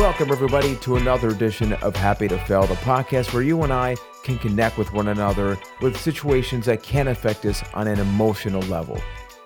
Welcome, everybody, to another edition of Happy to Fail, the podcast where you and I can connect with one another with situations that can affect us on an emotional level.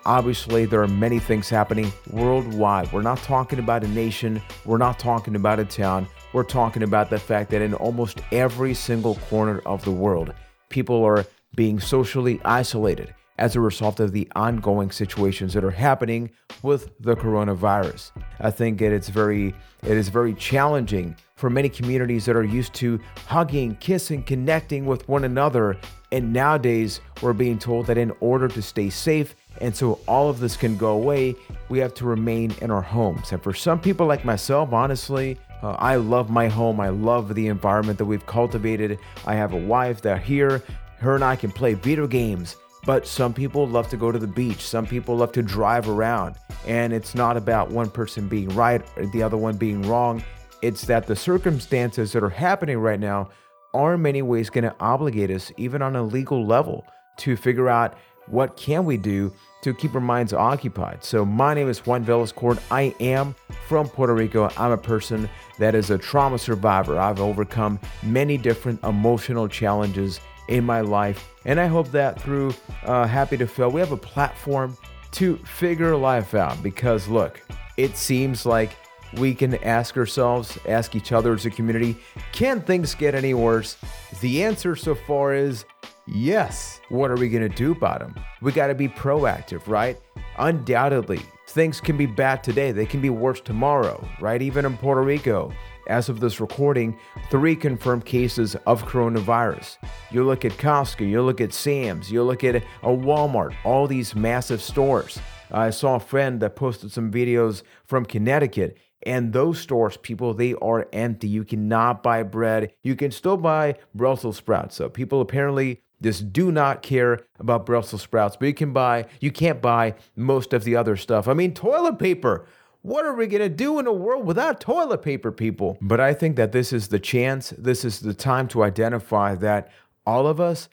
Obviously, there are many things happening worldwide. We're not talking about a nation, we're not talking about a town, we're talking about the fact that in almost every single corner of the world, people are being socially isolated as a result of the ongoing situations that are happening with the coronavirus. I think it is very it is very challenging for many communities that are used to hugging, kissing, connecting with one another. And nowadays, we're being told that in order to stay safe and so all of this can go away, we have to remain in our homes. And for some people like myself, honestly, uh, I love my home. I love the environment that we've cultivated. I have a wife that here, her and I can play video games but some people love to go to the beach. Some people love to drive around. And it's not about one person being right or the other one being wrong. It's that the circumstances that are happening right now are in many ways going to obligate us, even on a legal level, to figure out what can we do to keep our minds occupied. So my name is Juan Velascourt. I am from Puerto Rico. I'm a person that is a trauma survivor. I've overcome many different emotional challenges in my life. And I hope that through uh, Happy to Fail, we have a platform to figure life out. Because look, it seems like we can ask ourselves, ask each other as a community, can things get any worse? The answer so far is yes. What are we going to do about them? We got to be proactive, right? Undoubtedly, things can be bad today, they can be worse tomorrow, right? Even in Puerto Rico, as of this recording, three confirmed cases of coronavirus. You look at Costco, you look at Sam's, you look at a Walmart, all these massive stores. I saw a friend that posted some videos from Connecticut, and those stores, people, they are empty. You cannot buy bread. You can still buy Brussels sprouts. So people apparently just do not care about Brussels sprouts, but you can buy, you can't buy most of the other stuff. I mean, toilet paper. What are we going to do in a world without toilet paper, people? But I think that this is the chance, this is the time to identify that all of us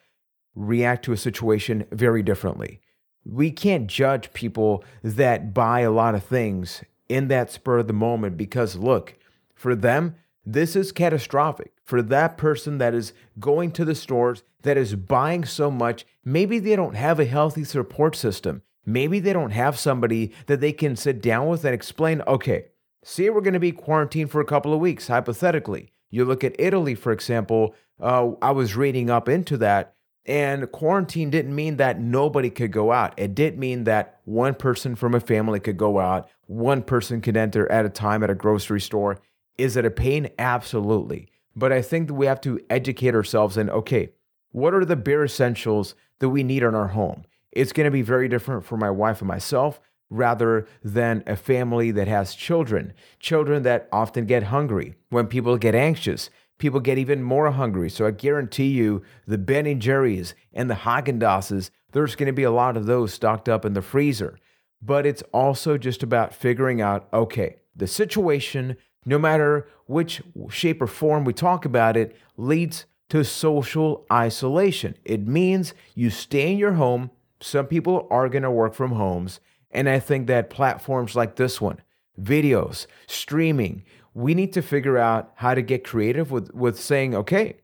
react to a situation very differently. We can't judge people that buy a lot of things in that spur of the moment because, look, for them, this is catastrophic. For that person that is going to the stores, that is buying so much, maybe they don't have a healthy support system. Maybe they don't have somebody that they can sit down with and explain, okay, say we're going to be quarantined for a couple of weeks, hypothetically. You look at Italy, for example, uh, I was reading up into that, and quarantine didn't mean that nobody could go out. It did mean that one person from a family could go out, one person could enter at a time at a grocery store. Is it a pain? Absolutely. But I think that we have to educate ourselves in okay, what are the bare essentials that we need in our home? it's going to be very different for my wife and myself rather than a family that has children. Children that often get hungry. When people get anxious, people get even more hungry. So I guarantee you, the Ben and Jerry's and the Haagen there's going to be a lot of those stocked up in the freezer. But it's also just about figuring out, okay, the situation, no matter which shape or form we talk about it, leads to social isolation. It means you stay in your home some people are going to work from homes. And I think that platforms like this one, videos, streaming, we need to figure out how to get creative with, with saying, okay,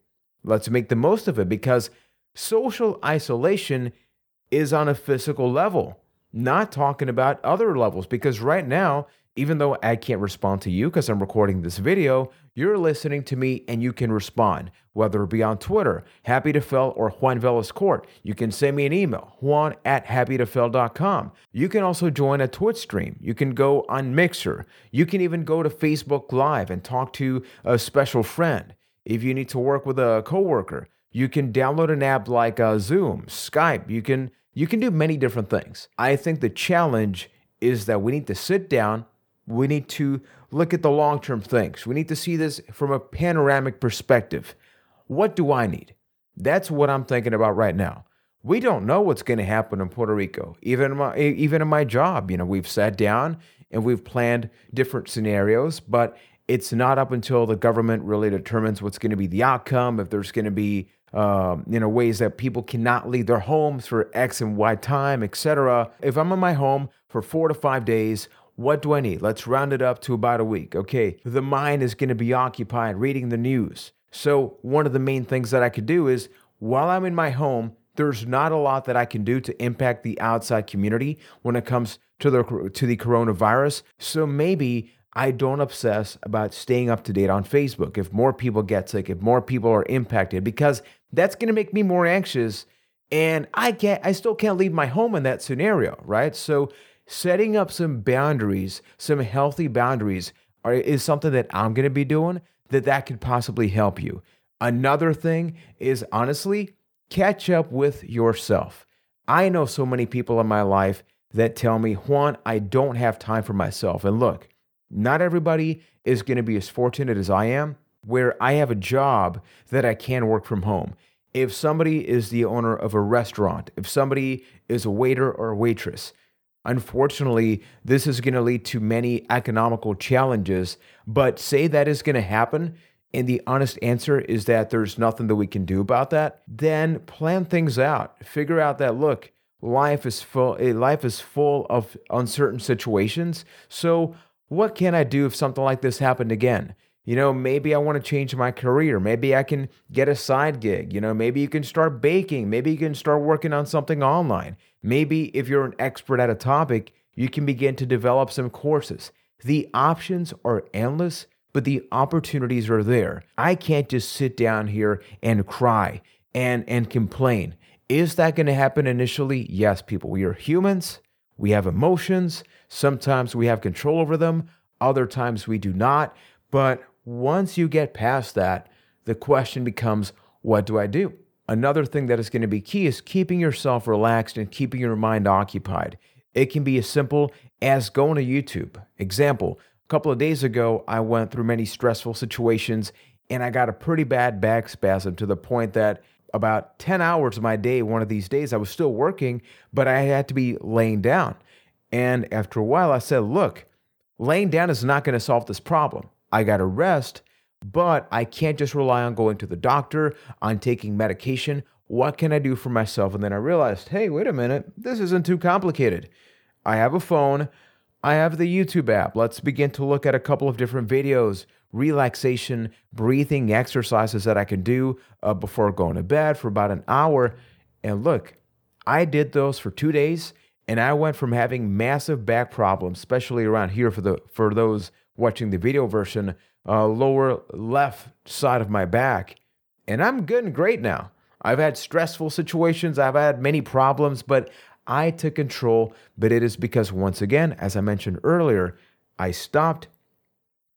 let's make the most of it because social isolation is on a physical level, not talking about other levels. Because right now, even though I can't respond to you because I'm recording this video, you're listening to me and you can respond, whether it be on Twitter, Happy to Fail, or Juan Velascourt. You can send me an email, juan at happytofail.com. You can also join a Twitch stream. You can go on Mixer. You can even go to Facebook Live and talk to a special friend. If you need to work with a coworker, you can download an app like uh, Zoom, Skype. You can you can do many different things. I think the challenge is that we need to sit down, we need to look at the long term things. We need to see this from a panoramic perspective. What do I need? That's what I'm thinking about right now. We don't know what's going to happen in Puerto Rico. Even in my, even in my job, you know, we've sat down and we've planned different scenarios, but it's not up until the government really determines what's going to be the outcome, if there's going to be um, you know ways that people cannot leave their homes for X and Y time, etc. If I'm in my home for four to five days, what do I need? Let's round it up to about a week. Okay, the mind is going to be occupied reading the news. So, one of the main things that I could do is while I'm in my home, there's not a lot that I can do to impact the outside community when it comes to the to the coronavirus. So maybe I don't obsess about staying up to date on Facebook. If more people get sick, if more people are impacted, because that's going to make me more anxious and I can't I still can't leave my home in that scenario, right? So setting up some boundaries, some healthy boundaries are, is something that I'm going to be doing that that could possibly help you. Another thing is honestly catch up with yourself. I know so many people in my life that tell me, "Juan, I don't have time for myself." And look, not everybody is going to be as fortunate as I am where I have a job that I can work from home if somebody is the owner of a restaurant, if somebody is a waiter or a waitress, unfortunately, this is going to lead to many economical challenges. But say that is going to happen, and the honest answer is that there's nothing that we can do about that, then plan things out. Figure out that look, life is full eh, life is full of uncertain situations. So what can I do if something like this happened again? You know, maybe I want to change my career. Maybe I can get a side gig. You know, maybe you can start baking. Maybe you can start working on something online. Maybe if you're an expert at a topic, you can begin to develop some courses. The options are endless, but the opportunities are there. I can't just sit down here and cry and and complain. Is that going to happen initially? Yes, people. We are humans. We have emotions. Sometimes we have control over them. Other times we do not. But once you get past that, the question becomes, what do I do? Another thing that is going to be key is keeping yourself relaxed and keeping your mind occupied. It can be as simple as going to YouTube. Example, a couple of days ago, I went through many stressful situations and I got a pretty bad back spasm to the point that about 10 hours of my day, one of these days, I was still working, but I had to be laying down. And after a while, I said, look, laying down is not going to solve this problem. I got to rest, but I can't just rely on going to the doctor, on taking medication. What can I do for myself? And then I realized, hey, wait a minute, this isn't too complicated. I have a phone, I have the YouTube app. Let's begin to look at a couple of different videos, relaxation, breathing exercises that I can do uh, before going to bed for about an hour. And look, I did those for two days and I went from having massive back problems, especially around here for the for those watching the video version, uh, lower left side of my back. And I'm good and great now. I've had stressful situations, I've had many problems, but I took control. But it is because, once again, as I mentioned earlier, I stopped,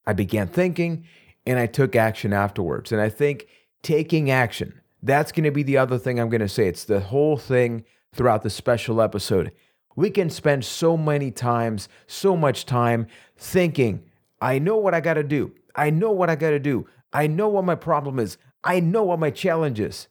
I began thinking, and I took action afterwards. And I think taking action, that's going to be the other thing I'm going to say. It's the whole thing throughout the special episode. We can spend so many times, so much time thinking, I know what I got to do. I know what I got to do. I know what my problem is. I know what my challenge is.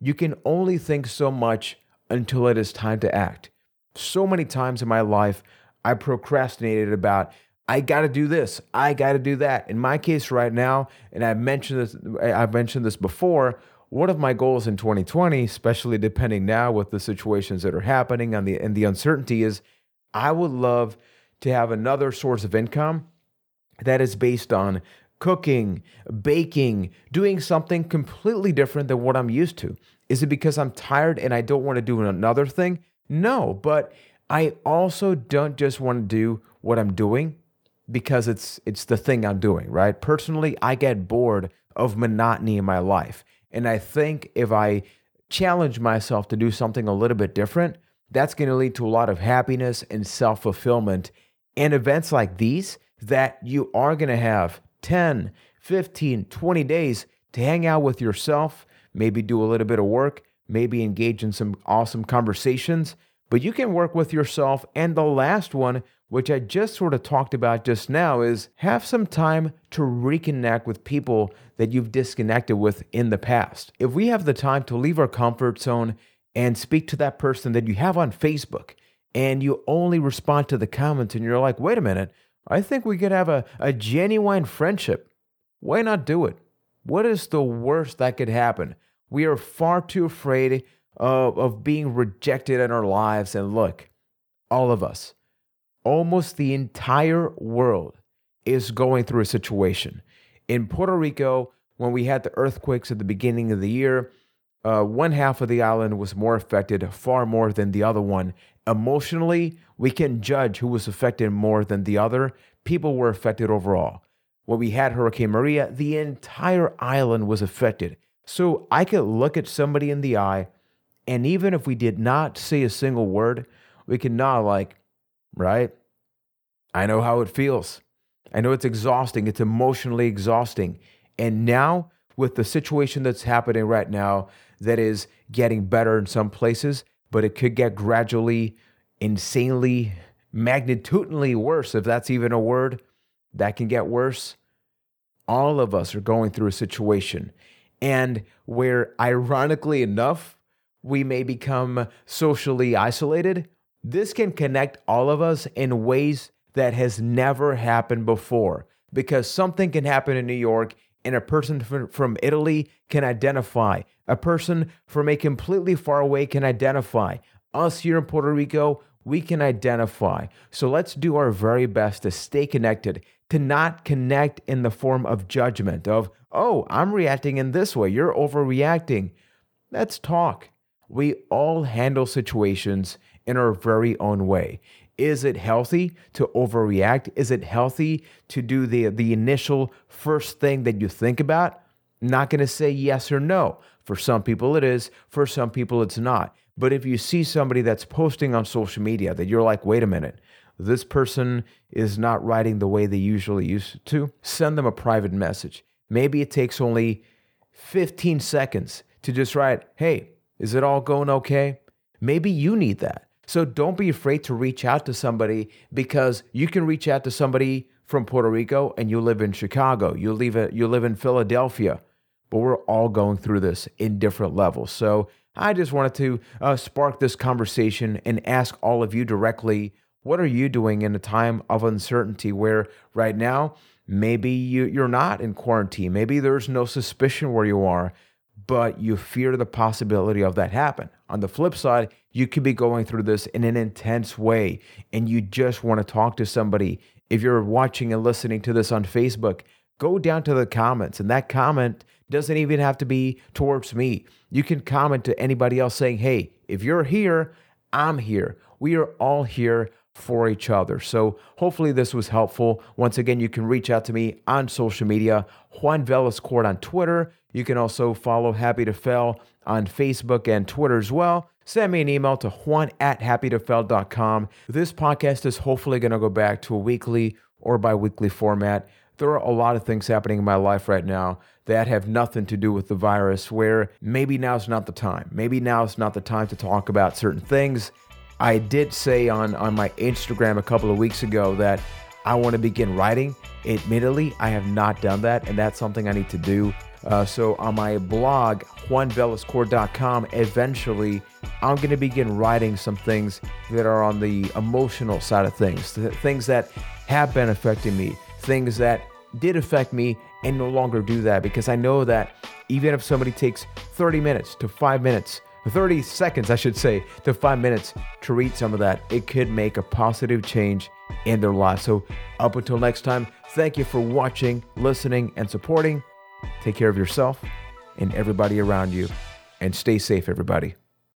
You can only think so much until it is time to act. So many times in my life, I procrastinated about, I got to do this. I got to do that. In my case right now, and I've mentioned this, I've mentioned this before, one of my goals in 2020, especially depending now with the situations that are happening and the, and the uncertainty is I would love to have another source of income that is based on cooking, baking, doing something completely different than what I'm used to? Is it because I'm tired and I don't want to do another thing? No, but I also don't just want to do what I'm doing because it's it's the thing I'm doing, right? Personally, I get bored of monotony in my life. And I think if I challenge myself to do something a little bit different, that's going to lead to a lot of happiness and self-fulfillment. And events like these, that you are going to have 10, 15, 20 days to hang out with yourself, maybe do a little bit of work, maybe engage in some awesome conversations, but you can work with yourself. And the last one, which I just sort of talked about just now, is have some time to reconnect with people that you've disconnected with in the past. If we have the time to leave our comfort zone and speak to that person that you have on Facebook, and you only respond to the comments, and you're like, wait a minute, I think we could have a, a genuine friendship. Why not do it? What is the worst that could happen? We are far too afraid of, of being rejected in our lives. And look, all of us, almost the entire world is going through a situation. In Puerto Rico, when we had the earthquakes at the beginning of the year, uh, one half of the island was more affected, far more than the other one. Emotionally, we can judge who was affected more than the other. People were affected overall. When we had Hurricane Maria, the entire island was affected. So I could look at somebody in the eye, and even if we did not say a single word, we could nod like, right? I know how it feels. I know it's exhausting. It's emotionally exhausting. And now, with the situation that's happening right now, that is getting better in some places, but it could get gradually, insanely, magnitudinally worse, if that's even a word. That can get worse. All of us are going through a situation, and where, ironically enough, we may become socially isolated. This can connect all of us in ways that has never happened before because something can happen in New York and a person from Italy can identify. A person from a completely far away can identify. Us here in Puerto Rico, we can identify. So let's do our very best to stay connected, to not connect in the form of judgment of, oh, I'm reacting in this way, you're overreacting. Let's talk. We all handle situations in our very own way. Is it healthy to overreact? Is it healthy to do the, the initial first thing that you think about? Not going to say yes or no. For some people, it is. For some people, it's not. But if you see somebody that's posting on social media that you're like, wait a minute, this person is not writing the way they usually used to, send them a private message. Maybe it takes only 15 seconds to just write, hey, is it all going okay? Maybe you need that. So don't be afraid to reach out to somebody because you can reach out to somebody from Puerto Rico and you live in Chicago, you live you live in Philadelphia, but we're all going through this in different levels. So I just wanted to uh, spark this conversation and ask all of you directly, what are you doing in a time of uncertainty where right now maybe you, you're not in quarantine, maybe there's no suspicion where you are, but you fear the possibility of that happen. On the flip side, you could be going through this in an intense way and you just want to talk to somebody. If you're watching and listening to this on Facebook, go down to the comments and that comment doesn't even have to be towards me. You can comment to anybody else saying, "Hey, if you're here, I'm here. We are all here for each other. So hopefully this was helpful. Once again, you can reach out to me on social media, Juan Velascourt on Twitter. You can also follow Happy to Fail on Facebook and Twitter as well. Send me an email to juan at happytofail.com. This podcast is hopefully going to go back to a weekly or bi weekly format. There are a lot of things happening in my life right now that have nothing to do with the virus, where maybe now's not the time. Maybe now's not the time to talk about certain things I did say on, on my Instagram a couple of weeks ago that I want to begin writing. Admittedly, I have not done that, and that's something I need to do. Uh, so on my blog, juanvelascourt.com, eventually I'm going to begin writing some things that are on the emotional side of things, things that have been affecting me, things that did affect me and no longer do that because I know that even if somebody takes 30 minutes to five minutes 30 seconds, I should say, to five minutes to read some of that, it could make a positive change in their life. So, up until next time, thank you for watching, listening, and supporting. Take care of yourself and everybody around you, and stay safe, everybody.